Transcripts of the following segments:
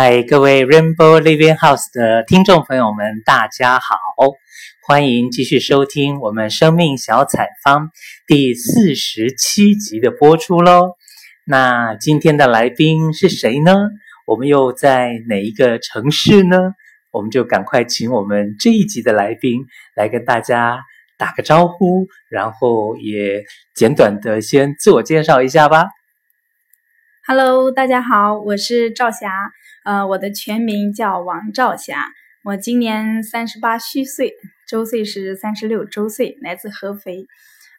嗨，各位 Rainbow Living House 的听众朋友们，大家好，欢迎继续收听我们生命小采访第四十七集的播出喽。那今天的来宾是谁呢？我们又在哪一个城市呢？我们就赶快请我们这一集的来宾来跟大家打个招呼，然后也简短的先自我介绍一下吧。Hello，大家好，我是赵霞，呃，我的全名叫王兆霞，我今年三十八虚岁，周岁是三十六周岁，来自合肥，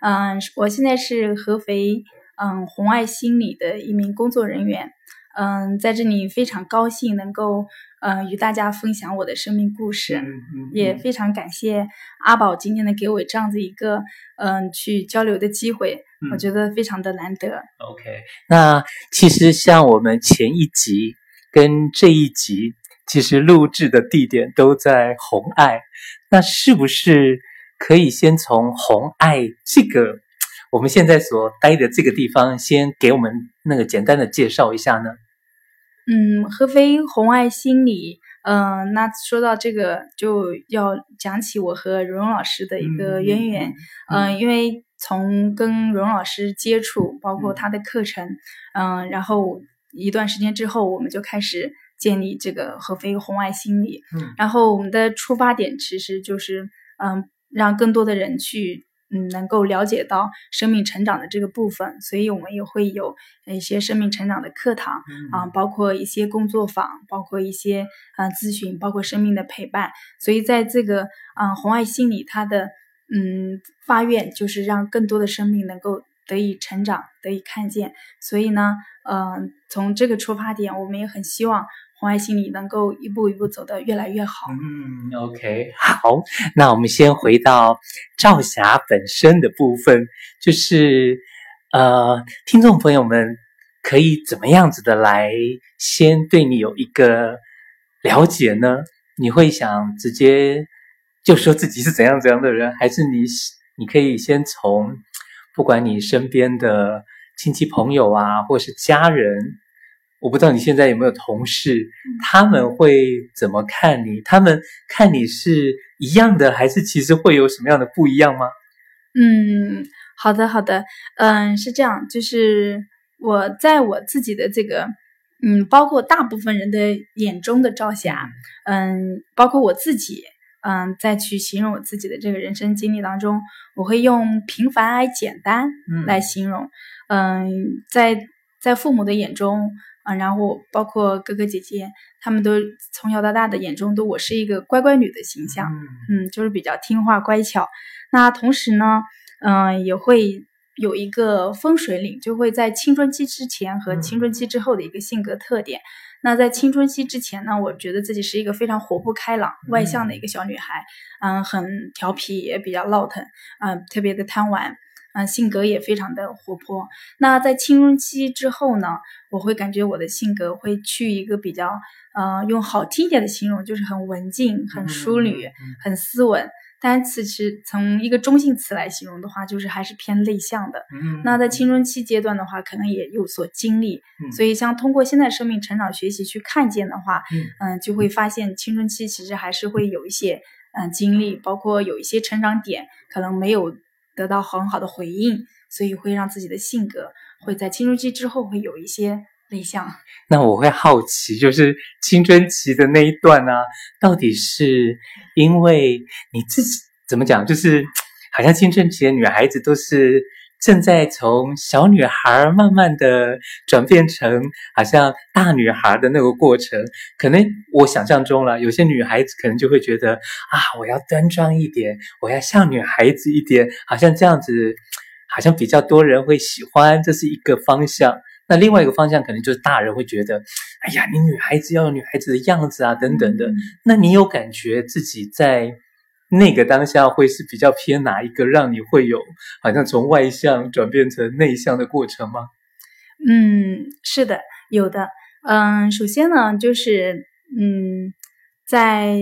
嗯、呃，我现在是合肥嗯红爱心理的一名工作人员，嗯、呃，在这里非常高兴能够嗯、呃、与大家分享我的生命故事，嗯嗯、也非常感谢阿宝今天能给我这样子一个嗯、呃、去交流的机会。我觉得非常的难得。OK，那其实像我们前一集跟这一集，其实录制的地点都在红爱。那是不是可以先从红爱这个我们现在所待的这个地方，先给我们那个简单的介绍一下呢？嗯，合肥红爱心理，嗯、呃，那说到这个就要讲起我和蓉蓉老师的一个渊源，嗯、呃，因为。从跟蓉老师接触，包括他的课程，嗯、呃，然后一段时间之后，我们就开始建立这个合肥红外心理。嗯，然后我们的出发点其实就是，嗯、呃，让更多的人去，嗯，能够了解到生命成长的这个部分。所以我们也会有一些生命成长的课堂，啊、呃，包括一些工作坊，包括一些啊、呃、咨询，包括生命的陪伴。所以在这个，嗯、呃，红外心理它的。嗯，发愿就是让更多的生命能够得以成长，得以看见。所以呢，嗯、呃，从这个出发点，我们也很希望红爱心理能够一步一步走得越来越好。嗯，OK，好，那我们先回到赵霞本身的部分，就是呃，听众朋友们可以怎么样子的来先对你有一个了解呢？你会想直接。就说自己是怎样怎样的人，还是你你可以先从不管你身边的亲戚朋友啊，或是家人，我不知道你现在有没有同事，他们会怎么看你？他们看你是一样的，还是其实会有什么样的不一样吗？嗯，好的好的，嗯，是这样，就是我在我自己的这个，嗯，包括大部分人的眼中的赵霞，嗯，包括我自己。嗯，再去形容我自己的这个人生经历当中，我会用平凡而简单来形容。嗯，嗯，在在父母的眼中，嗯，然后包括哥哥姐姐，他们都从小到大的眼中都我是一个乖乖女的形象。嗯，嗯，就是比较听话乖巧。那同时呢，嗯，也会有一个分水岭，就会在青春期之前和青春期之后的一个性格特点。那在青春期之前呢，我觉得自己是一个非常活泼开朗、外向的一个小女孩，嗯，很调皮，也比较闹腾，嗯，特别的贪玩，嗯，性格也非常的活泼。那在青春期之后呢，我会感觉我的性格会去一个比较，呃，用好听一点的形容，就是很文静、很淑女、很斯文。单词其实从一个中性词来形容的话，就是还是偏内向的。嗯，那在青春期阶段的话，可能也有所经历。嗯，所以像通过现在生命成长学习去看见的话，嗯，嗯，就会发现青春期其实还是会有一些嗯经历，包括有一些成长点可能没有得到很好的回应，所以会让自己的性格会在青春期之后会有一些。内向，那我会好奇，就是青春期的那一段呢、啊，到底是因为你自己怎么讲？就是好像青春期的女孩子都是正在从小女孩慢慢的转变成好像大女孩的那个过程。可能我想象中了，有些女孩子可能就会觉得啊，我要端庄一点，我要像女孩子一点，好像这样子，好像比较多人会喜欢，这是一个方向。那另外一个方向可能就是大人会觉得，哎呀，你女孩子要有女孩子的样子啊，等等的。那你有感觉自己在那个当下会是比较偏哪一个，让你会有好像从外向转变成内向的过程吗？嗯，是的，有的。嗯，首先呢，就是嗯，在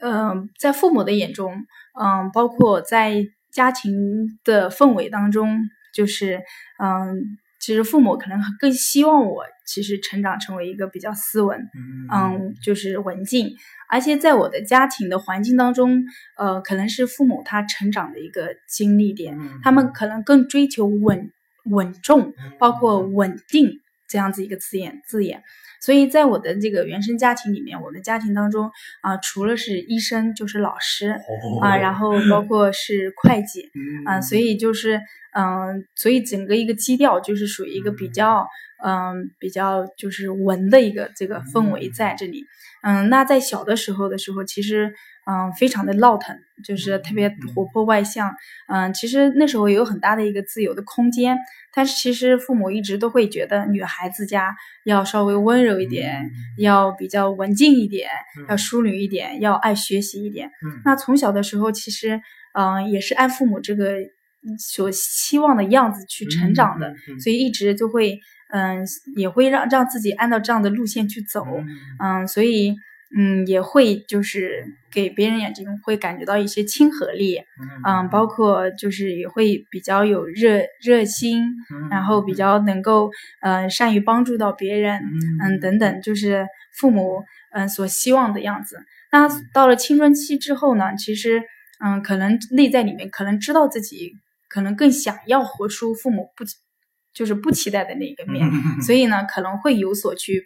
嗯在父母的眼中，嗯，包括在家庭的氛围当中，就是嗯。其实父母可能更希望我其实成长成为一个比较斯文，嗯，就是文静。而且在我的家庭的环境当中，呃，可能是父母他成长的一个经历点，他们。可能更追求稳稳重，包括稳定这样子一个字眼字眼。所以在我的这个原生家庭里面，我的家庭当中啊、呃，除了是医生就是老师啊、呃，然后包 括是会计啊、呃，所以就是嗯、呃，所以整个一个基调就是属于一个比较嗯、呃、比较就是文的一个这个氛围在这里。嗯，那在小的时候的时候，其实。嗯，非常的闹腾，就是特别活泼外向。嗯，其实那时候也有很大的一个自由的空间，但是其实父母一直都会觉得女孩子家要稍微温柔一点，要比较文静一点，要淑女一点，要爱学习一点。那从小的时候，其实嗯也是按父母这个所期望的样子去成长的，所以一直就会嗯也会让让自己按照这样的路线去走。嗯，所以。嗯，也会就是给别人眼睛会感觉到一些亲和力，嗯，包括就是也会比较有热热心，然后比较能够呃善于帮助到别人，嗯等等，就是父母嗯所希望的样子。那到了青春期之后呢，其实嗯可能内在里面可能知道自己可能更想要活出父母不就是不期待的那个面，所以呢可能会有所去。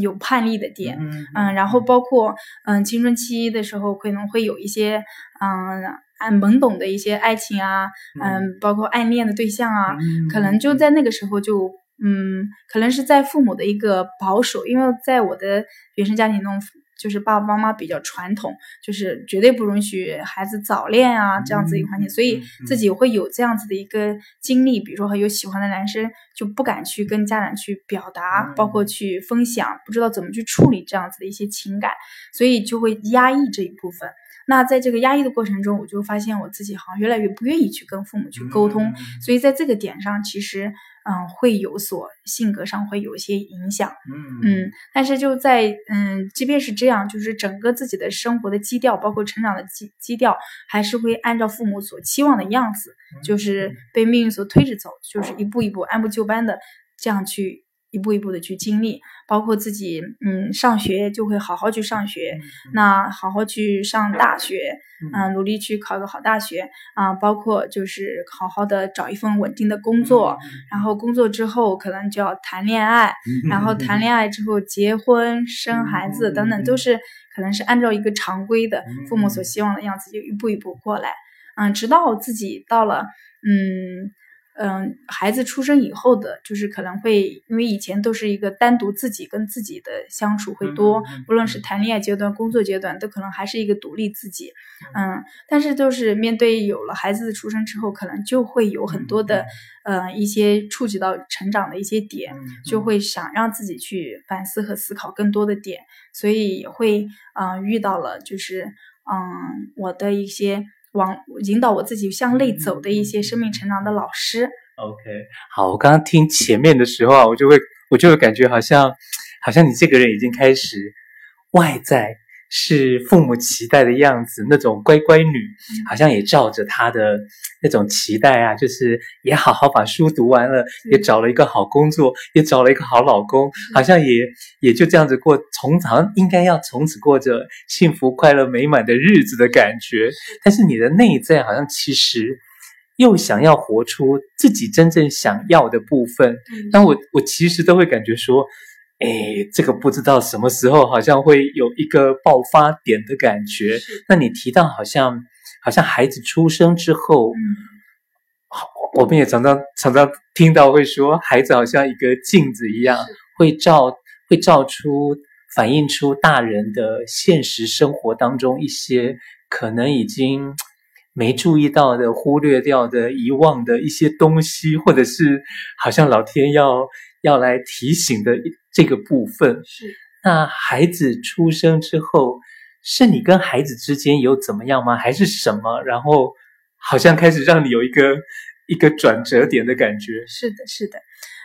有叛逆的点，嗯，然后包括嗯青春期的时候可能会有一些嗯暗懵懂的一些爱情啊，嗯，包括暗恋的对象啊，可能就在那个时候就嗯，可能是在父母的一个保守，因为在我的原生家庭中。就是爸爸妈妈比较传统，就是绝对不允许孩子早恋啊，这样子一个环境，所以自己会有这样子的一个经历。比如说，有喜欢的男生就不敢去跟家长去表达，包括去分享，不知道怎么去处理这样子的一些情感，所以就会压抑这一部分。那在这个压抑的过程中，我就发现我自己好像越来越不愿意去跟父母去沟通，所以在这个点上，其实。嗯，会有所性格上会有一些影响，嗯嗯，但是就在嗯，即便是这样，就是整个自己的生活的基调，包括成长的基基调，还是会按照父母所期望的样子，就是被命运所推着走，就是一步一步按部就班的这样去。一步一步的去经历，包括自己，嗯，上学就会好好去上学，嗯、那好好去上大学，嗯、呃，努力去考个好大学啊、呃，包括就是好好的找一份稳定的工作，嗯、然后工作之后可能就要谈恋爱，嗯、然后谈恋爱之后结婚、嗯、生孩子等等，都是可能是按照一个常规的父母所希望的样子，就一步一步过来，嗯，直到自己到了，嗯。嗯，孩子出生以后的，就是可能会，因为以前都是一个单独自己跟自己的相处会多，不论是谈恋爱阶段、工作阶段，都可能还是一个独立自己。嗯，但是就是面对有了孩子的出生之后，可能就会有很多的，呃，一些触及到成长的一些点，就会想让自己去反思和思考更多的点，所以也会，嗯，遇到了就是，嗯，我的一些。往引导我自己向内走的一些生命成长的老师。OK，好，我刚刚听前面的时候啊，我就会，我就会感觉好像，好像你这个人已经开始外在。是父母期待的样子，那种乖乖女，好像也照着她的那种期待啊，就是也好好把书读完了，也找了一个好工作，也找了一个好老公，好像也也就这样子过，从好像应该要从此过着幸福、快乐、美满的日子的感觉。但是你的内在好像其实又想要活出自己真正想要的部分。但我我其实都会感觉说。哎，这个不知道什么时候好像会有一个爆发点的感觉。那你提到好像好像孩子出生之后，好，我们也常常常常听到会说，孩子好像一个镜子一样，会照会照出反映出大人的现实生活当中一些可能已经没注意到的、忽略掉的、遗忘的一些东西，或者是好像老天要要来提醒的。这个部分是，那孩子出生之后，是你跟孩子之间有怎么样吗？还是什么？然后好像开始让你有一个一个转折点的感觉。是的，是的，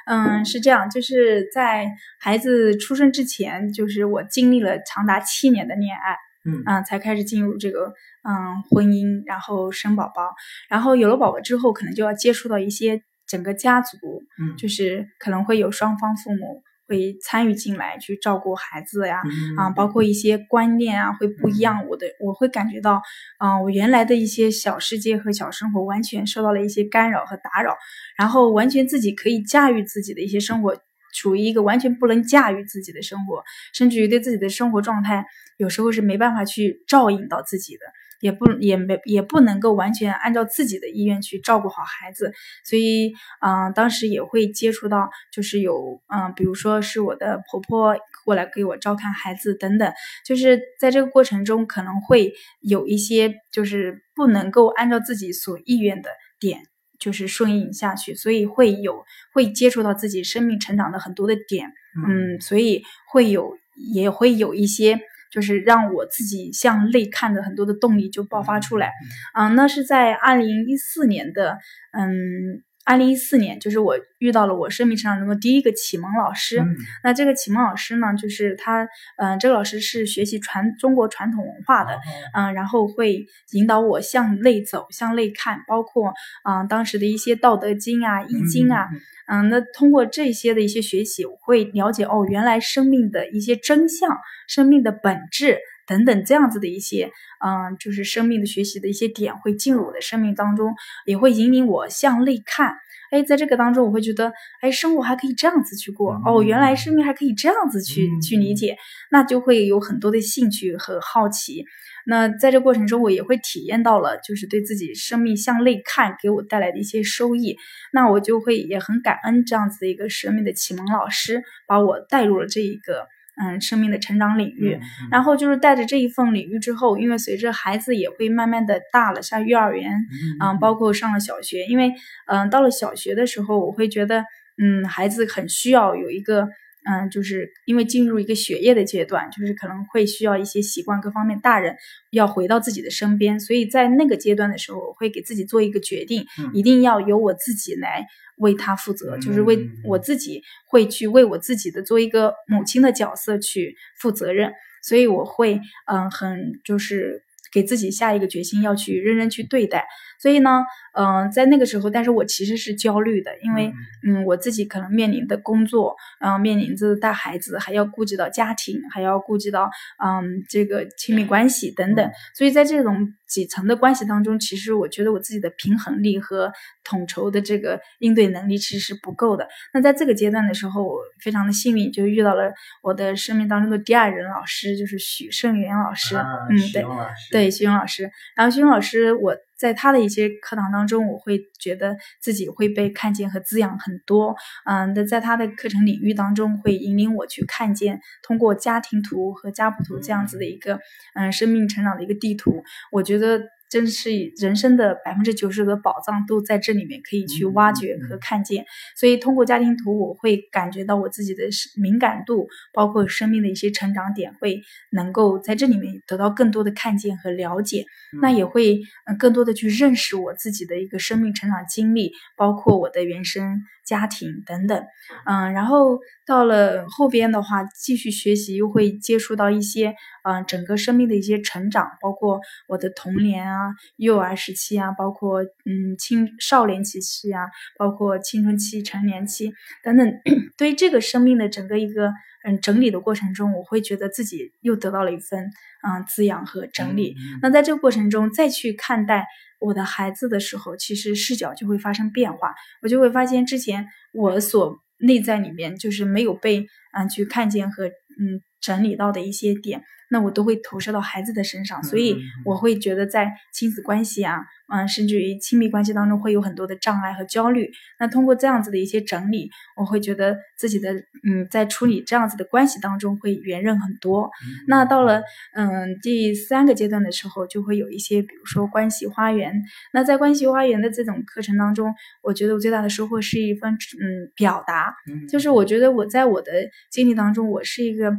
嗯，是这样，就是在孩子出生之前，就是我经历了长达七年的恋爱，嗯嗯，才开始进入这个嗯婚姻，然后生宝宝，然后有了宝宝之后，可能就要接触到一些。整个家族，嗯，就是可能会有双方父母会参与进来去照顾孩子呀，嗯、啊，包括一些观念啊会不一样，我的我会感觉到，啊，我原来的一些小世界和小生活完全受到了一些干扰和打扰，然后完全自己可以驾驭自己的一些生活。处于一个完全不能驾驭自己的生活，甚至于对自己的生活状态，有时候是没办法去照应到自己的，也不也没也不能够完全按照自己的意愿去照顾好孩子，所以，嗯、呃，当时也会接触到，就是有，嗯、呃，比如说是我的婆婆过来给我照看孩子等等，就是在这个过程中可能会有一些就是不能够按照自己所意愿的点。就是顺应下去，所以会有会接触到自己生命成长的很多的点，嗯，所以会有也会有一些就是让我自己向内看的很多的动力就爆发出来，嗯，那是在二零一四年的，嗯。二零一四年，就是我遇到了我生命成长中的第一个启蒙老师。嗯、那这个启蒙老师呢，就是他，嗯、呃，这个老师是学习传中国传统文化的，嗯、呃，然后会引导我向内走，向内看，包括，嗯、呃，当时的一些《道德经》啊、《易经》啊，嗯、呃，那通过这些的一些学习，我会了解哦，原来生命的一些真相、生命的本质。等等，这样子的一些，嗯，就是生命的学习的一些点会进入我的生命当中，也会引领我向内看。哎，在这个当中，我会觉得，哎，生活还可以这样子去过，哦，原来生命还可以这样子去去理解，那就会有很多的兴趣和好奇。那在这过程中，我也会体验到了，就是对自己生命向内看给我带来的一些收益。那我就会也很感恩这样子的一个生命的启蒙老师，把我带入了这一个。嗯，生命的成长领域，然后就是带着这一份领域之后，因为随着孩子也会慢慢的大了，像幼儿园，嗯，包括上了小学，因为嗯，到了小学的时候，我会觉得，嗯，孩子很需要有一个，嗯，就是因为进入一个学业的阶段，就是可能会需要一些习惯各方面，大人要回到自己的身边，所以在那个阶段的时候，我会给自己做一个决定，一定要由我自己来。为他负责，就是为我自己会去为我自己的做一个母亲的角色去负责任，所以我会嗯很就是给自己下一个决心，要去认真去对待。所以呢，嗯、呃，在那个时候，但是我其实是焦虑的，因为，嗯，我自己可能面临的工作，然、呃、后面临着带孩子，还要顾及到家庭，还要顾及到，嗯，这个亲密关系等等，所以在这种几层的关系当中，其实我觉得我自己的平衡力和统筹的这个应对能力其实是不够的。那在这个阶段的时候，我非常的幸运，就遇到了我的生命当中的第二任老师，就是许胜元老师，啊、嗯，对，对，徐勇老师，然后徐勇老师我。在他的一些课堂当中，我会觉得自己会被看见和滋养很多。嗯，那在他的课程领域当中，会引领我去看见，通过家庭图和家谱图这样子的一个嗯生命成长的一个地图，我觉得。真是人生的百分之九十的宝藏都在这里面可以去挖掘和看见，所以通过家庭图，我会感觉到我自己的敏感度，包括生命的一些成长点，会能够在这里面得到更多的看见和了解，那也会嗯更多的去认识我自己的一个生命成长经历，包括我的原生。家庭等等，嗯，然后到了后边的话，继续学习又会接触到一些，嗯，整个生命的一些成长，包括我的童年啊、幼儿时期啊，包括嗯青少年期期啊，包括青春期、成年期等等，对于这个生命的整个一个嗯整理的过程中，我会觉得自己又得到了一份嗯滋养和整理。那在这个过程中再去看待。我的孩子的时候，其实视角就会发生变化，我就会发现之前我所内在里面就是没有被嗯去看见和嗯整理到的一些点。那我都会投射到孩子的身上，所以我会觉得在亲子关系啊，嗯，甚至于亲密关系当中会有很多的障碍和焦虑。那通过这样子的一些整理，我会觉得自己的嗯，在处理这样子的关系当中会圆润很多。那到了嗯第三个阶段的时候，就会有一些，比如说关系花园。那在关系花园的这种课程当中，我觉得我最大的收获是一份嗯表达，就是我觉得我在我的经历当中，我是一个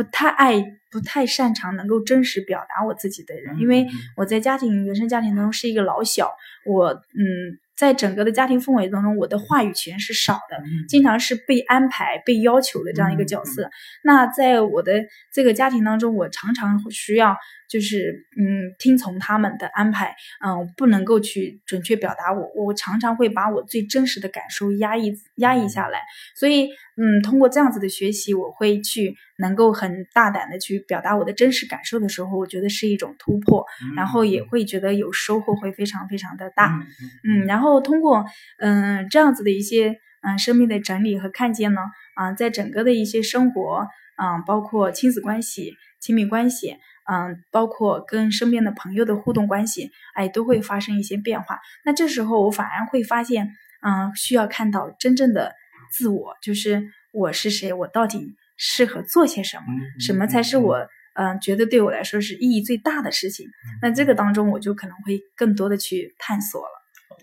不太爱。不太擅长能够真实表达我自己的人，因为我在家庭原生家庭当中是一个老小，我嗯。在整个的家庭氛围当中，我的话语权是少的，经常是被安排、被要求的这样一个角色。那在我的这个家庭当中，我常常需要。就是嗯，听从他们的安排，嗯，不能够去准确表达我，我常常会把我最真实的感受压抑压抑下来，所以嗯，通过这样子的学习，我会去能够很大胆的去表达我的真实感受的时候，我觉得是一种突破，然后也会觉得有收获，会非常非常的大，嗯，然后通过嗯这样子的一些嗯生命的整理和看见呢，啊，在整个的一些生活，嗯，包括亲子关系、亲密关系。嗯，包括跟身边的朋友的互动关系，哎，都会发生一些变化。那这时候我反而会发现，嗯，需要看到真正的自我，就是我是谁，我到底适合做些什么，什么才是我，嗯，觉得对我来说是意义最大的事情。那这个当中，我就可能会更多的去探索了。OK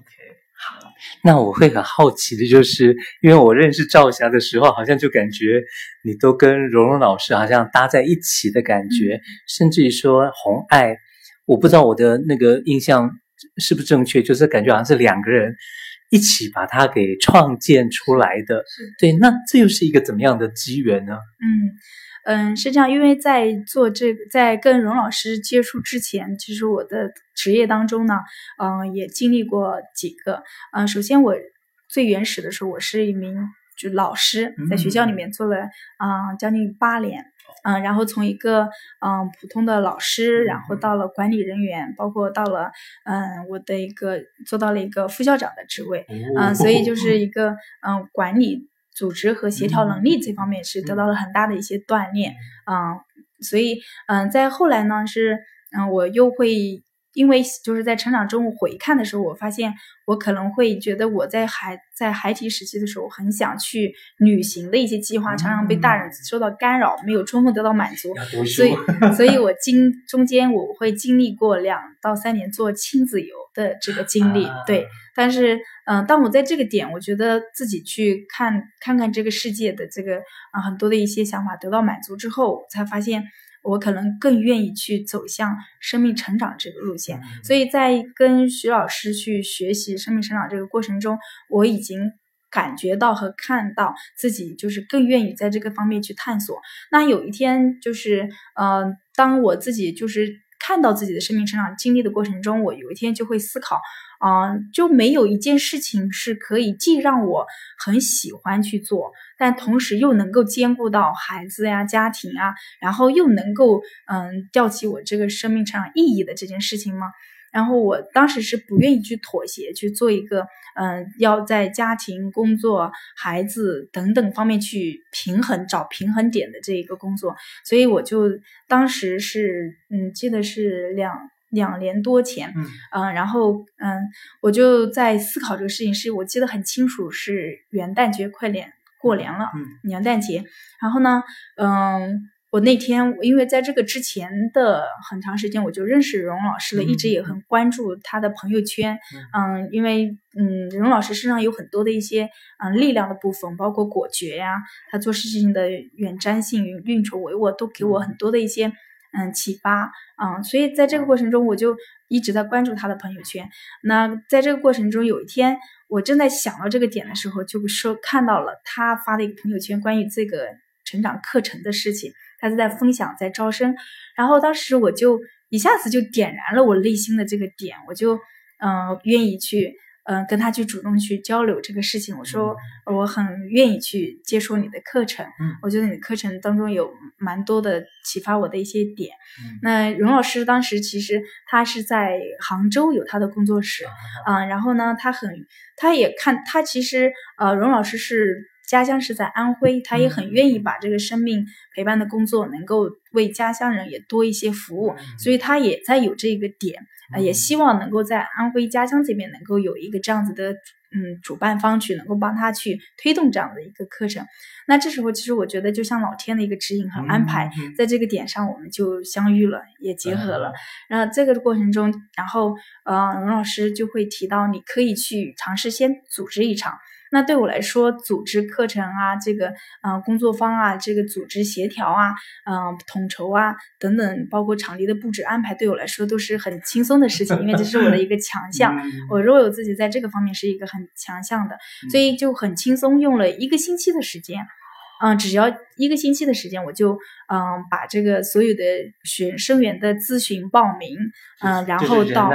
好，那我会很好奇的，就是因为我认识赵霞的时候，好像就感觉你都跟蓉蓉老师好像搭在一起的感觉，嗯、甚至于说红爱，我不知道我的那个印象是不是正确，就是感觉好像是两个人一起把它给创建出来的。对，那这又是一个怎么样的机缘呢？嗯。嗯，是这样，因为在做这个，在跟荣老师接触之前，其实我的职业当中呢，嗯，也经历过几个。嗯，首先我最原始的时候，我是一名就老师，在学校里面做了啊、嗯、将近八年，嗯，然后从一个嗯普通的老师，然后到了管理人员，包括到了嗯我的一个做到了一个副校长的职位，嗯，所以就 是一个嗯管理。组织和协调能力这方面是得到了很大的一些锻炼，嗯，所以嗯，在后来呢是嗯，我又会。因为就是在成长中回看的时候，我发现我可能会觉得我在孩在孩提时期的时候，很想去旅行的一些计划，常常被大人受到干扰，没有充分得到满足。所以，所以 我经中间我会经历过两到三年做亲子游的这个经历。对，但是嗯、呃，当我在这个点，我觉得自己去看看看这个世界的这个啊、呃、很多的一些想法得到满足之后，才发现。我可能更愿意去走向生命成长这个路线，所以在跟徐老师去学习生命成长这个过程中，我已经感觉到和看到自己就是更愿意在这个方面去探索。那有一天就是，嗯、呃，当我自己就是看到自己的生命成长经历的过程中，我有一天就会思考。啊、嗯，就没有一件事情是可以既让我很喜欢去做，但同时又能够兼顾到孩子呀、家庭啊，然后又能够嗯吊起我这个生命成长意义的这件事情吗？然后我当时是不愿意去妥协，去做一个嗯要在家庭、工作、孩子等等方面去平衡、找平衡点的这一个工作，所以我就当时是嗯记得是两。两年多前，嗯、呃，然后嗯，我就在思考这个事情，是我记得很清楚，是元旦节快点过年了，嗯，元旦节，然后呢，嗯，我那天因为在这个之前的很长时间，我就认识荣老师了，嗯、一直也很关注他的朋友圈，嗯，嗯，因为嗯，荣老师身上有很多的一些嗯力量的部分，包括果决呀，他做事情的远瞻性、运筹帷幄，都给我很多的一些。嗯，启发啊、嗯，所以在这个过程中，我就一直在关注他的朋友圈。那在这个过程中，有一天我正在想到这个点的时候，就说看到了他发的一个朋友圈，关于这个成长课程的事情，他是在分享，在招生。然后当时我就一下子就点燃了我内心的这个点，我就嗯愿意去。嗯，跟他去主动去交流这个事情，我说我很愿意去接触你的课程。嗯，我觉得你的课程当中有蛮多的启发我的一些点。嗯，那荣老师当时其实他是在杭州有他的工作室，啊、嗯，然后呢，他很，他也看他其实呃，荣老师是家乡是在安徽，他也很愿意把这个生命陪伴的工作能够为家乡人也多一些服务，所以他也在有这个点。呃，也希望能够在安徽家乡这边能够有一个这样子的，嗯，主办方去能够帮他去推动这样的一个课程。那这时候，其实我觉得就像老天的一个指引和安排，在这个点上我们就相遇了，也结合了。然后这个过程中，然后呃，荣老师就会提到，你可以去尝试先组织一场。那对我来说，组织课程啊，这个嗯、呃、工作方啊，这个组织协调啊，嗯、呃、统筹啊等等，包括场地的布置安排，对我来说都是很轻松的事情，因为这是我的一个强项。我如果有自己在这个方面是一个很强项的，所以就很轻松，用了一个星期的时间，嗯、呃，只要一个星期的时间，我就嗯、呃、把这个所有的学生源的咨询报名，嗯、呃，然后到。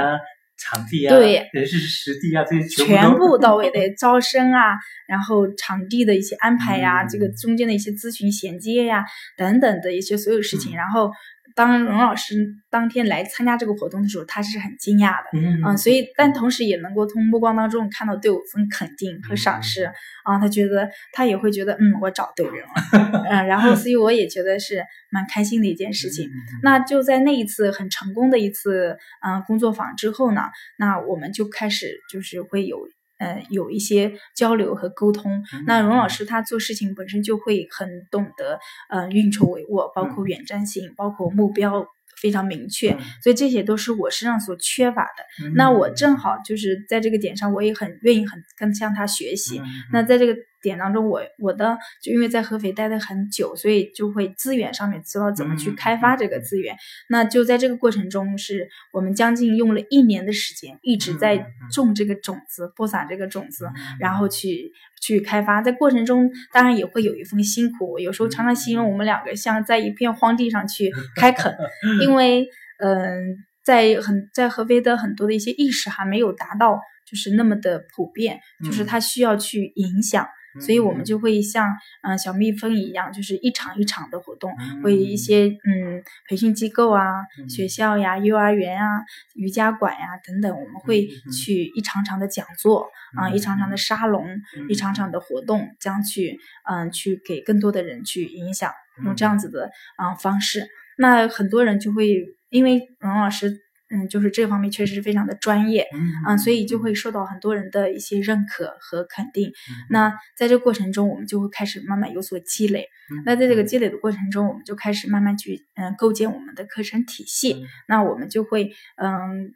场地啊，对，人事实地啊，这些全部，到位的招生啊，然后场地的一些安排呀、啊，嗯、这个中间的一些咨询衔接呀、啊，等等的一些所有事情，嗯、然后。当荣老师当天来参加这个活动的时候，他是很惊讶的，嗯，嗯，所以但同时也能够从目光当中看到对我一份肯定和赏识，嗯、啊，他觉得他也会觉得，嗯，我找对人了，嗯，然后所以我也觉得是蛮开心的一件事情。嗯、那就在那一次很成功的一次嗯工作坊之后呢，那我们就开始就是会有。呃，有一些交流和沟通。那荣老师他做事情本身就会很懂得，呃，运筹帷幄，包括远瞻性，包括目标非常明确。所以这些都是我身上所缺乏的。那我正好就是在这个点上，我也很愿意很跟向他学习。那在这个。点当中，我我的就因为在合肥待的很久，所以就会资源上面知道怎么去开发这个资源。嗯、那就在这个过程中，是我们将近用了一年的时间，一直在种这个种子，播撒这个种子，然后去去开发。在过程中，当然也会有一份辛苦。有时候常常形容我们两个像在一片荒地上去 开垦，因为嗯、呃，在很在合肥的很多的一些意识还没有达到，就是那么的普遍，就是它需要去影响。所以我们就会像嗯、呃、小蜜蜂一样，就是一场一场的活动，会一些嗯培训机构啊、学校呀、幼儿园啊、瑜伽馆呀等等，我们会去一场场的讲座啊、呃，一场场的沙龙，一场场的活动，将去嗯、呃、去给更多的人去影响，用这样子的啊、呃、方式，那很多人就会因为荣老师。嗯，就是这方面确实是非常的专业，嗯，所以就会受到很多人的一些认可和肯定。那在这个过程中，我们就会开始慢慢有所积累。那在这个积累的过程中，我们就开始慢慢去嗯构建我们的课程体系。那我们就会嗯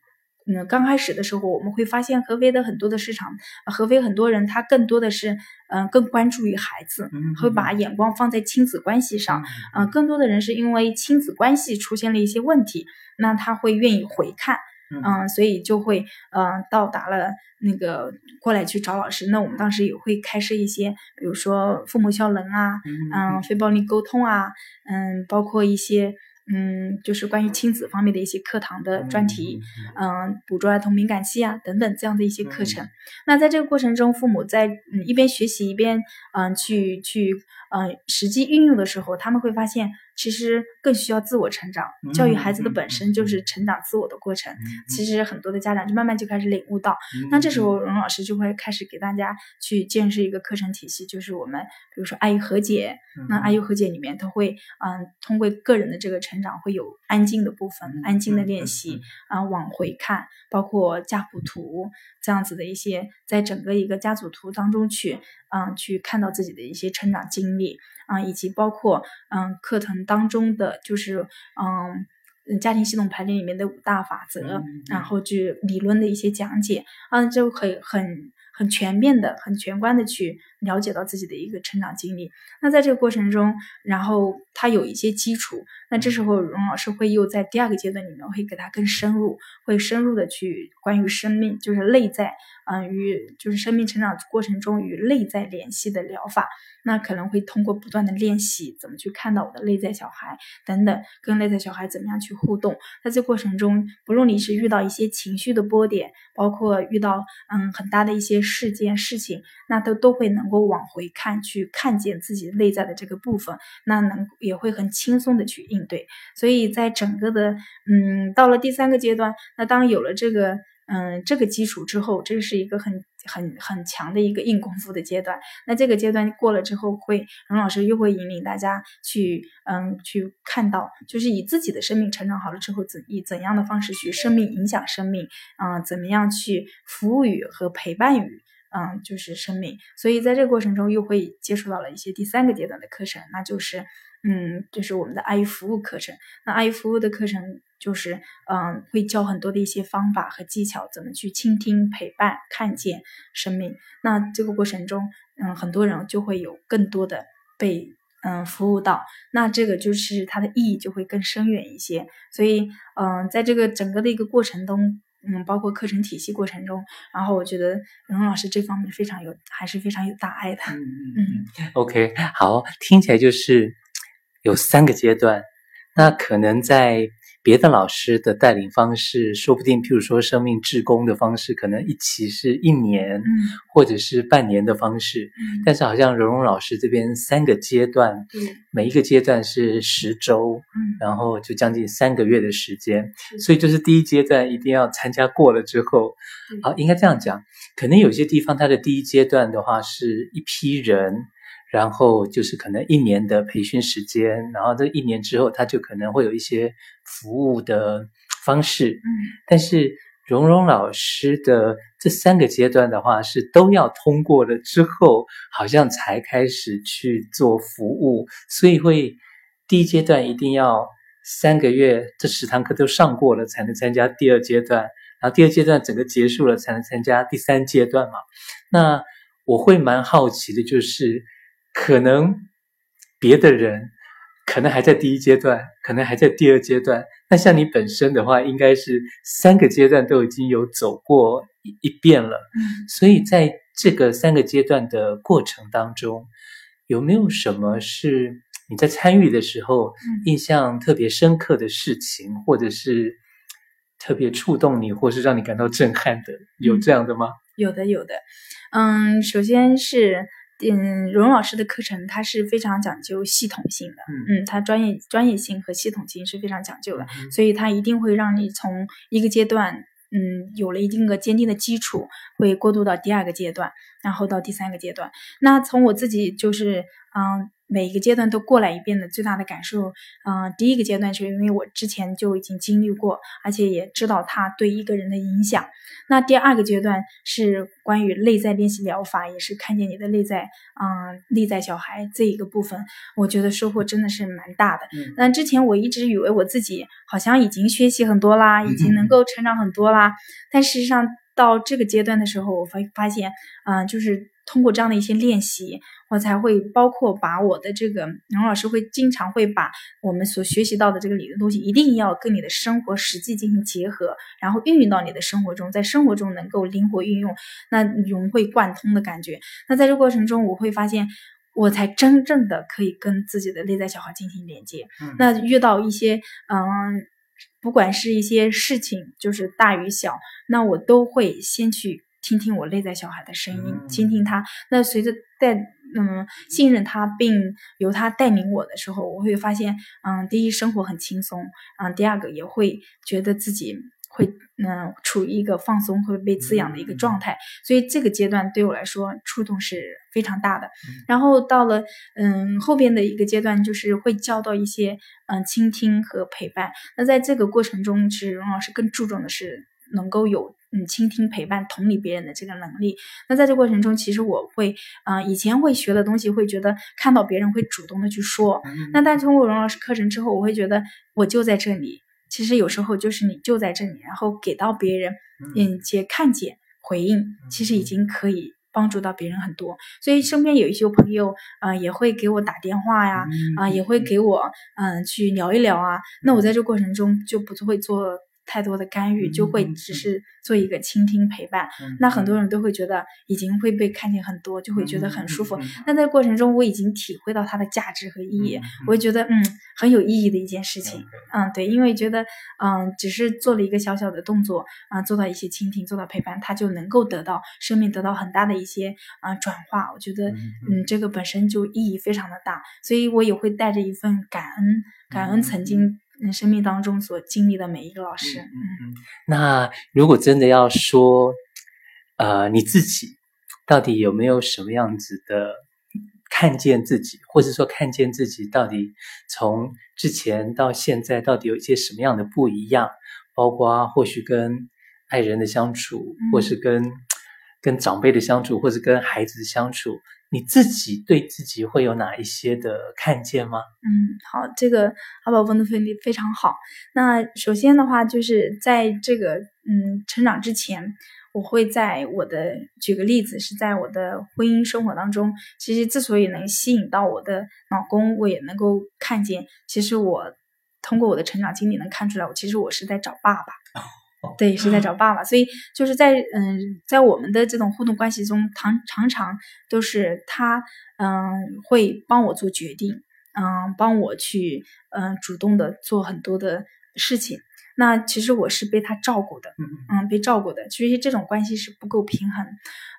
嗯刚开始的时候，我们会发现合肥的很多的市场，合肥很多人他更多的是嗯更关注于孩子，会把眼光放在亲子关系上，嗯，更多的人是因为亲子关系出现了一些问题。那他会愿意回看，嗯，所以就会，嗯，到达了那个过来去找老师。那我们当时也会开设一些，比如说父母效能啊，嗯，非暴力沟通啊，嗯，包括一些。嗯，就是关于亲子方面的一些课堂的专题，嗯，捕捉儿童敏感期啊等等这样的一些课程。那在这个过程中，父母在嗯一边学习一边嗯去去嗯实际运用的时候，他们会发现其实更需要自我成长。教育孩子的本身就是成长自我的过程。其实很多的家长就慢慢就开始领悟到，那这时候荣老师就会开始给大家去建设一个课程体系，就是我们比如说爱与和解，那爱与和解里面他会嗯通过个人的这个成。成长会有安静的部分，安静的练习啊，往回看，包括家谱图这样子的一些，在整个一个家族图当中去，嗯，去看到自己的一些成长经历啊，以及包括嗯课程当中的就是嗯家庭系统排列里面的五大法则，然后去理论的一些讲解啊，就可以很。很全面的、很全观的去了解到自己的一个成长经历。那在这个过程中，然后他有一些基础，那这时候荣老师会又在第二个阶段里面会给他更深入，会深入的去关于生命，就是内在，嗯，与就是生命成长过程中与内在联系的疗法。那可能会通过不断的练习，怎么去看到我的内在小孩等等，跟内在小孩怎么样去互动。在这过程中，不论你是遇到一些情绪的波点，包括遇到嗯很大的一些事件事情，那都都会能够往回看，去看见自己内在的这个部分，那能也会很轻松的去应对。所以在整个的嗯到了第三个阶段，那当有了这个。嗯，这个基础之后，这是一个很很很强的一个硬功夫的阶段。那这个阶段过了之后，会荣老师又会引领大家去，嗯，去看到，就是以自己的生命成长好了之后，怎以怎样的方式去生命影响生命，嗯，怎么样去服务于和陪伴于，嗯，就是生命。所以在这个过程中，又会接触到了一些第三个阶段的课程，那就是。嗯，就是我们的爱与服务课程。那爱与服务的课程，就是嗯，会教很多的一些方法和技巧，怎么去倾听、陪伴、看见生命。那这个过程中，嗯，很多人就会有更多的被嗯服务到，那这个就是它的意义就会更深远一些。所以嗯，在这个整个的一个过程中，嗯，包括课程体系过程中，然后我觉得蓉蓉老师这方面非常有，还是非常有大爱的。嗯嗯。OK，好，听起来就是有三个阶段，那可能在。别的老师的带领方式，说不定，譬如说生命志工的方式，可能一期是一年，嗯，或者是半年的方式。嗯，但是好像蓉蓉老师这边三个阶段，嗯，每一个阶段是十周，嗯，然后就将近三个月的时间。嗯，所以就是第一阶段一定要参加过了之后，嗯，好，应该这样讲，可能有些地方它的第一阶段的话是一批人。然后就是可能一年的培训时间，然后这一年之后，他就可能会有一些服务的方式。嗯，但是蓉蓉老师的这三个阶段的话，是都要通过了之后，好像才开始去做服务，所以会第一阶段一定要三个月，这十堂课都上过了，才能参加第二阶段，然后第二阶段整个结束了，才能参加第三阶段嘛。那我会蛮好奇的，就是。可能别的人可能还在第一阶段，可能还在第二阶段。那像你本身的话，应该是三个阶段都已经有走过一一遍了。嗯，所以在这个三个阶段的过程当中，有没有什么是你在参与的时候印象特别深刻的事情，或者是特别触动你，或是让你感到震撼的？有这样的吗？有的，有的。嗯，首先是。嗯，蓉蓉老师的课程，它是非常讲究系统性的，嗯，它专业专业性和系统性是非常讲究的，嗯，所以它一定会让你从一个阶段，嗯，有了一定的坚定的基础，会过渡到第二个阶段，然后到第三个阶段。那从我自己就是，嗯。每一个阶段都过来一遍的最大的感受，嗯、呃，第一个阶段是因为我之前就已经经历过，而且也知道它对一个人的影响。那第二个阶段是关于内在练习疗法，也是看见你的内在，嗯、呃，内在小孩这一个部分，我觉得收获真的是蛮大的。嗯。但之前我一直以为我自己好像已经学习很多啦，已经能够成长很多啦，但事实上到这个阶段的时候，我发发现，嗯、呃，就是。通过这样的一些练习，我才会包括把我的这个，杨老师会经常会把我们所学习到的这个理论东西，一定要跟你的生活实际进行结合，然后运用到你的生活中，在生活中能够灵活运用，那融会贯通的感觉。那在这过程中，我会发现，我才真正的可以跟自己的内在小孩进行连接。嗯。那遇到一些，嗯，不管是一些事情，就是大与小，那我都会先去。听听我内在小孩的声音，倾听他。那随着带，嗯，信任他，并由他带领我的时候，我会发现，嗯，第一，生活很轻松，嗯，第二个也会觉得自己会，嗯，处于一个放松、会被滋养的一个状态。所以这个阶段对我来说触动是非常大的。然后到了，嗯，后边的一个阶段，就是会教到一些，嗯，倾听和陪伴。那在这个过程中，其实荣老师更注重的是能够有。嗯，倾听、陪伴、同理别人的这个能力。那在这过程中，其实我会，嗯、呃，以前会学的东西，会觉得看到别人会主动的去说。嗯、那但通过荣老师课程之后，我会觉得我就在这里。其实有时候就是你就在这里，然后给到别人，嗯，且看见回应，其实已经可以帮助到别人很多。所以身边有一些朋友，啊、呃，也会给我打电话呀，啊、呃，也会给我，嗯、呃，去聊一聊啊。那我在这过程中就不会做。太多的干预，就会只是做一个倾听陪伴，嗯、那很多人都会觉得已经会被看见很多，就会觉得很舒服。嗯、那在过程中，我已经体会到它的价值和意义，嗯、我会觉得嗯很有意义的一件事情。嗯，嗯，对，因为觉得嗯只是做了一个小小的动作，啊、嗯，做到一些倾听，做到陪伴，他就能够得到生命得到很大的一些啊、嗯、转化。我觉得嗯这个本身就意义非常的大，所以我也会带着一份感恩，感恩曾经。你生命当中所经历的每一个老师，嗯嗯，那如果真的要说，呃，你自己到底有没有什么样子的看见自己，或者说看见自己到底从之前到现在到底有一些什么样的不一样？包括或许跟爱人的相处，或是跟跟长辈的相处，或是跟孩子的相处，你自己对自己会有哪一些的看见吗？嗯，好，这个阿宝问的非非常好。那首先的话，就是在这个嗯成长之前，我会在我的举个例子，是在我的婚姻生活当中，其实之所以能吸引到我的老公，我也能够看见，其实我通过我的成长经历能看出来，我其实我是在找爸爸。对，是在找爸爸，所以就是在嗯，在我们的这种互动关系中，常常常都是他嗯会帮我做决定，嗯，帮我去嗯主动的做很多的事情。那其实我是被他照顾的，嗯，被照顾的。其实这种关系是不够平衡，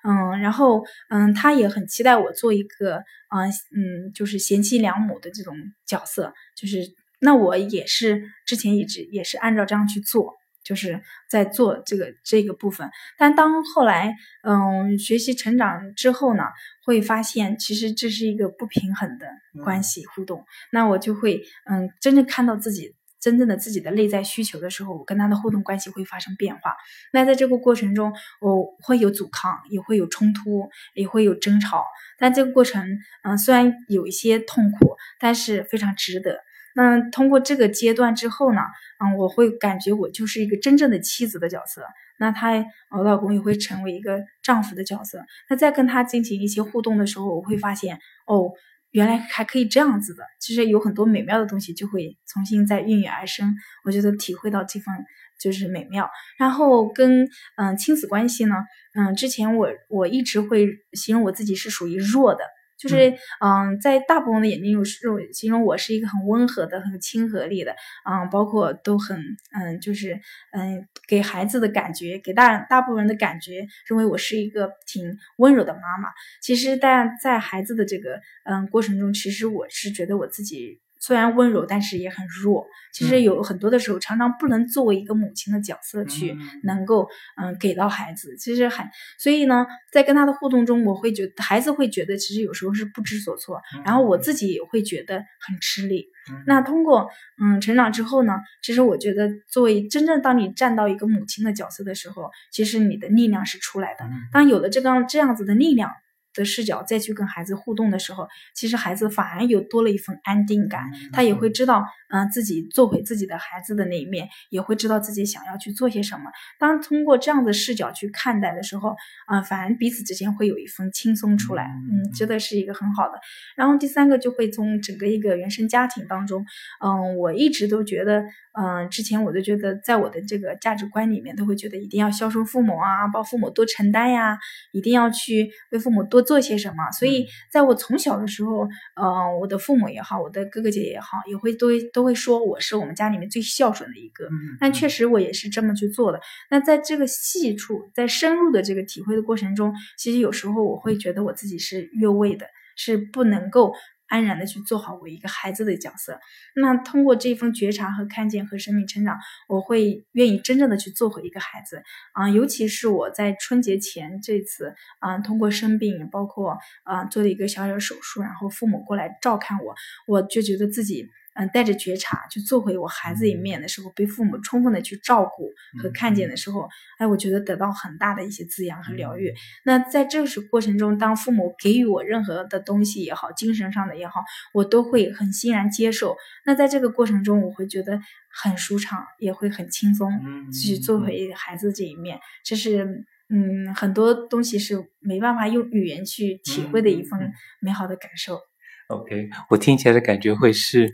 嗯，然后嗯，他也很期待我做一个嗯嗯，就是贤妻良母的这种角色，就是那我也是之前一直也是按照这样去做。就是在做这个这个部分，但当后来嗯学习成长之后呢，会发现其实这是一个不平衡的关系互动。那我就会嗯真正看到自己真正的自己的内在需求的时候，我跟他的互动关系会发生变化。那在这个过程中，我会有阻抗，也会有冲突，也会有争吵。但这个过程嗯虽然有一些痛苦，但是非常值得。那通过这个阶段之后呢，嗯，我会感觉我就是一个真正的妻子的角色。那他，我老公也会成为一个丈夫的角色。那在跟他进行一些互动的时候，我会发现，哦，原来还可以这样子的。其实有很多美妙的东西就会重新再孕育而生。我觉得体会到这份就是美妙。然后跟嗯亲子关系呢，嗯，之前我我一直会形容我自己是属于弱的。就是嗯，在大部分的眼睛中，是形容我是一个很温和的、很亲和力的，嗯，包括都很嗯，就是嗯，给孩子的感觉，给大大部分人的感觉，认为我是一个挺温柔的妈妈。其实，但在孩子的这个嗯过程中，其实我是觉得我自己。虽然温柔，但是也很弱。其实有很多的时候，常常不能作为一个母亲的角色去能够嗯给到孩子。其实很，所以呢，在跟他的互动中，我会觉得孩子会觉得其实有时候是不知所措，然后我自己也会觉得很吃力。那通过嗯成长之后呢，其实我觉得作为真正当你站到一个母亲的角色的时候，其实你的力量是出来的。当有了这个这样子的力量。的视角再去跟孩子互动的时候，其实孩子反而有多了一份安定感，他也会知道，嗯、呃，自己做回自己的孩子的那一面，也会知道自己想要去做些什么。当通过这样的视角去看待的时候，啊、呃，反而彼此之间会有一份轻松出来，嗯，真的是一个很好的。然后第三个就会从整个一个原生家庭当中，嗯、呃，我一直都觉得，嗯、呃，之前我都觉得，在我的这个价值观里面，都会觉得一定要孝顺父母啊，帮父母多承担呀，一定要去为父母多。做些什么？所以，在我从小的时候，呃，我的父母也好，我的哥哥姐姐也好，也会都都会说我是我们家里面最孝顺的一个。但确实我也是这么去做的。那在这个细处，在深入的这个体会的过程中，其实有时候我会觉得我自己是越位的，是不能够。安然的去做好我一个孩子的角色，那通过这份觉察和看见和生命成长，我会愿意真正的去做回一个孩子啊，尤其是我在春节前这次啊，通过生病，包括啊做了一个小小手术，然后父母过来照看我，我就觉得自己。嗯，带着觉察去做回我孩子一面的时候，被父母充分的去照顾和看见的时候，哎，我觉得得到很大的一些滋养和疗愈。那在这个过程中，当父母给予我任何的东西也好，精神上的也好，我都会很欣然接受。那在这个过程中，我会觉得很舒畅，也会很轻松，去做回孩子这一面。这是嗯，很多东西是没办法用语言去体会的一份美好的感受。OK，我听起来的感觉会是，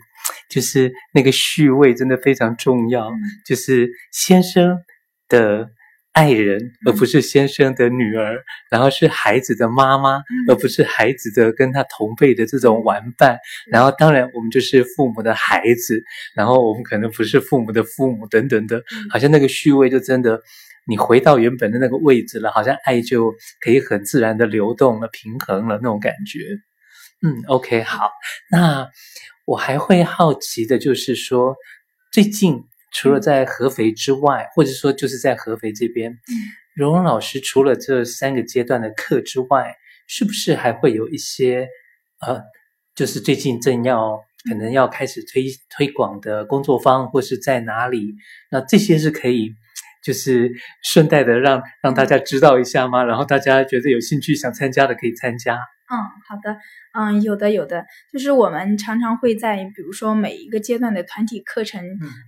就是那个序位真的非常重要，嗯、就是先生的爱人，而不是先生的女儿，嗯、然后是孩子的妈妈，嗯、而不是孩子的跟他同辈的这种玩伴，嗯、然后当然我们就是父母的孩子，然后我们可能不是父母的父母等等的，嗯、好像那个序位就真的，你回到原本的那个位置了，好像爱就可以很自然的流动了，平衡了那种感觉。嗯，OK，好。那我还会好奇的，就是说，最近除了在合肥之外，嗯、或者说就是在合肥这边，嗯，蓉蓉老师除了这三个阶段的课之外，是不是还会有一些呃，就是最近正要可能要开始推推广的工作方，或是在哪里？那这些是可以，就是顺带的让让大家知道一下吗？然后大家觉得有兴趣想参加的可以参加。嗯，好的，嗯，有的有的，就是我们常常会在比如说每一个阶段的团体课程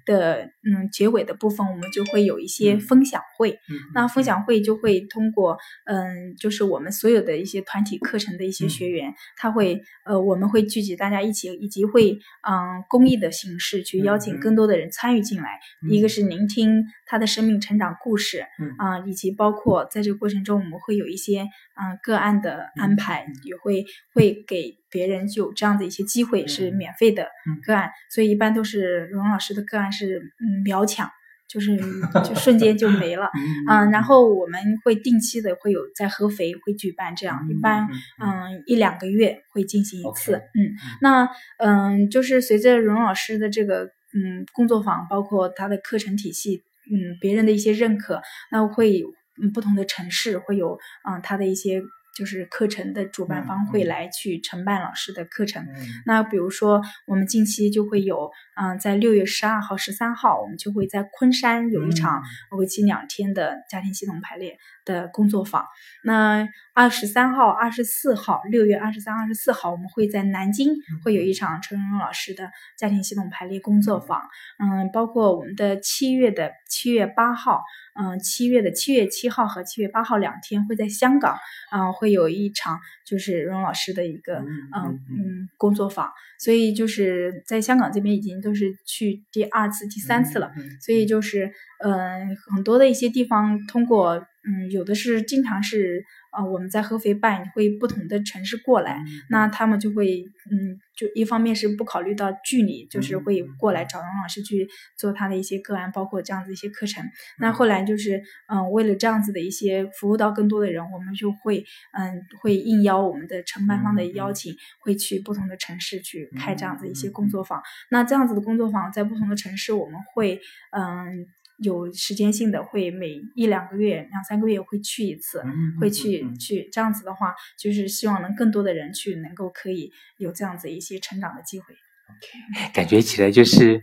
的嗯，嗯结尾的部分，我们就会有一些分享会。嗯，那分享会就会通过嗯，就是我们所有的一些团体课程的一些学员，嗯、他会呃，我们会聚集大家一起，以及会嗯公益的形式去邀请更多的人参与进来。嗯、一个是聆听他的生命成长故事，嗯。啊，以及包括在这个过程中，我们会有一些嗯个案的安排。嗯。也会会给别人有这样的一些机会，是免费的个案，所以一般都是荣老师的个案是嗯秒抢，就是 就瞬间就没了，嗯，然后我们会定期的会有在合肥会举办这样，一般嗯一两个月会进行一次，嗯，那嗯就是随着荣老师的这个嗯工作坊，包括他的课程体系，嗯别人的一些认可，那会嗯不同的城市会有嗯他的一些。就是课程的主办方会来去承办老师的课程，嗯。嗯、那比如说我们近期就会有，嗯、呃，在六月十二号、十三号，我们就会在昆山有一场为期两天的家庭系统排列的工作坊。那二十三号、二十四号，六月二十三、二十四号，我们会在南京会有一场陈荣老师的家庭系统排列工作坊。嗯，包括我们的七月的七月八号。嗯，七月的七月七号和七月八号两天会在香港，嗯，会有一场就是荣老师的一个嗯嗯工作坊，所以就是在香港这边已经都是去第二次、第三次了，所以就是嗯很多的一些地方通过嗯有的是经常是。啊、呃，我们在合肥办，会不同的城市过来，嗯、那他们就会，嗯，就一方面是不考虑到距离，就是会过来找荣老师去做他的一些个案，包括这样子一些课程。那后来就是，嗯、呃，为了这样子的一些服务到更多的人，我们就会，嗯，会应邀我们的承办方的邀请，会去不同的城市去开这样子一些工作坊。那这样子的工作坊在不同的城市，我们会，嗯。有时间性的会每一两个月、两三个月会去一次，会去去这样子的话，就是希望能更多的人去能够可以有这样子一些成长的机会。感觉起来就是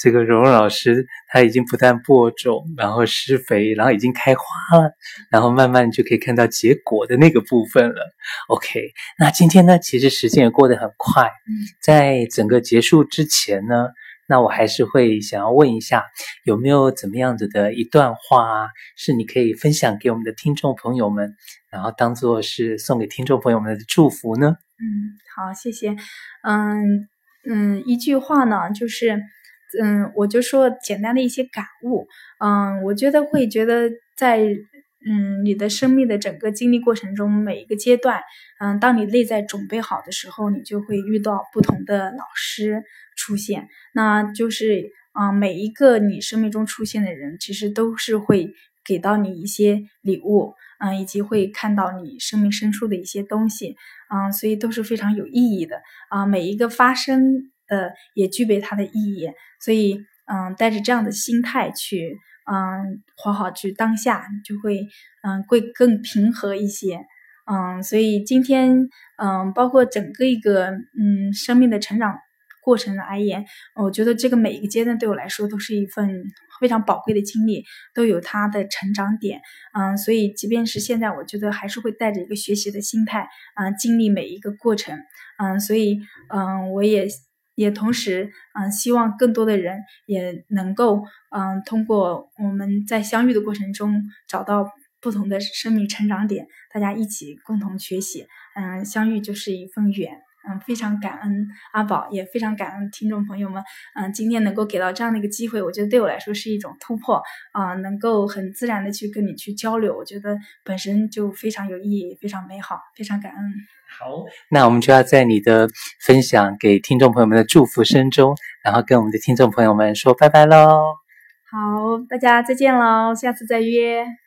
这个蓉蓉老师他已经不但播种，然后施肥，然后已经开花了，然后慢慢就可以看到结果的那个部分了。OK，那今天呢，其实时间也过得很快，在整个结束之前呢。那我还是会想要问一下，有没有怎么样子的一段话啊，是你可以分享给我们的听众朋友们，然后当做是送给听众朋友们的祝福呢？嗯，好，谢谢。嗯嗯，一句话呢，就是嗯，我就说简单的一些感悟。嗯，我觉得会觉得在嗯你的生命的整个经历过程中，每一个阶段，嗯，当你内在准备好的时候，你就会遇到不同的老师。出现，那就是啊、每一个你生命中出现的人，其实都是会给到你一些礼物，嗯、以及会看到你生命深处的一些东西，嗯、所以都是非常有意义的啊、每一个发生的也具备它的意义，所以嗯、带着这样的心态去，嗯、活好去当下，就会嗯、会更平和一些，嗯、所以今天嗯、包括整个一个嗯生命的成长。过程而言，我觉得这个每一个阶段对我来说都是一份非常宝贵的经历，都有它的成长点。嗯，所以即便是现在，我觉得还是会带着一个学习的心态，嗯，经历每一个过程。嗯，所以嗯，我也也同时嗯，希望更多的人也能够嗯，通过我们在相遇的过程中找到不同的生命成长点，大家一起共同学习。嗯，相遇就是一份缘。嗯，非常感恩阿宝，也非常感恩听众朋友们。嗯，今天能够给到这样的一个机会，我觉得对我来说是一种突破啊，能够很自然的去跟你去交流，我觉得本身就非常有意义，非常美好，非常感恩。好，那我们就要在你的分享给听众朋友们的祝福声中，然后跟我们的听众朋友们说拜拜喽。好，大家再见喽，下次再约。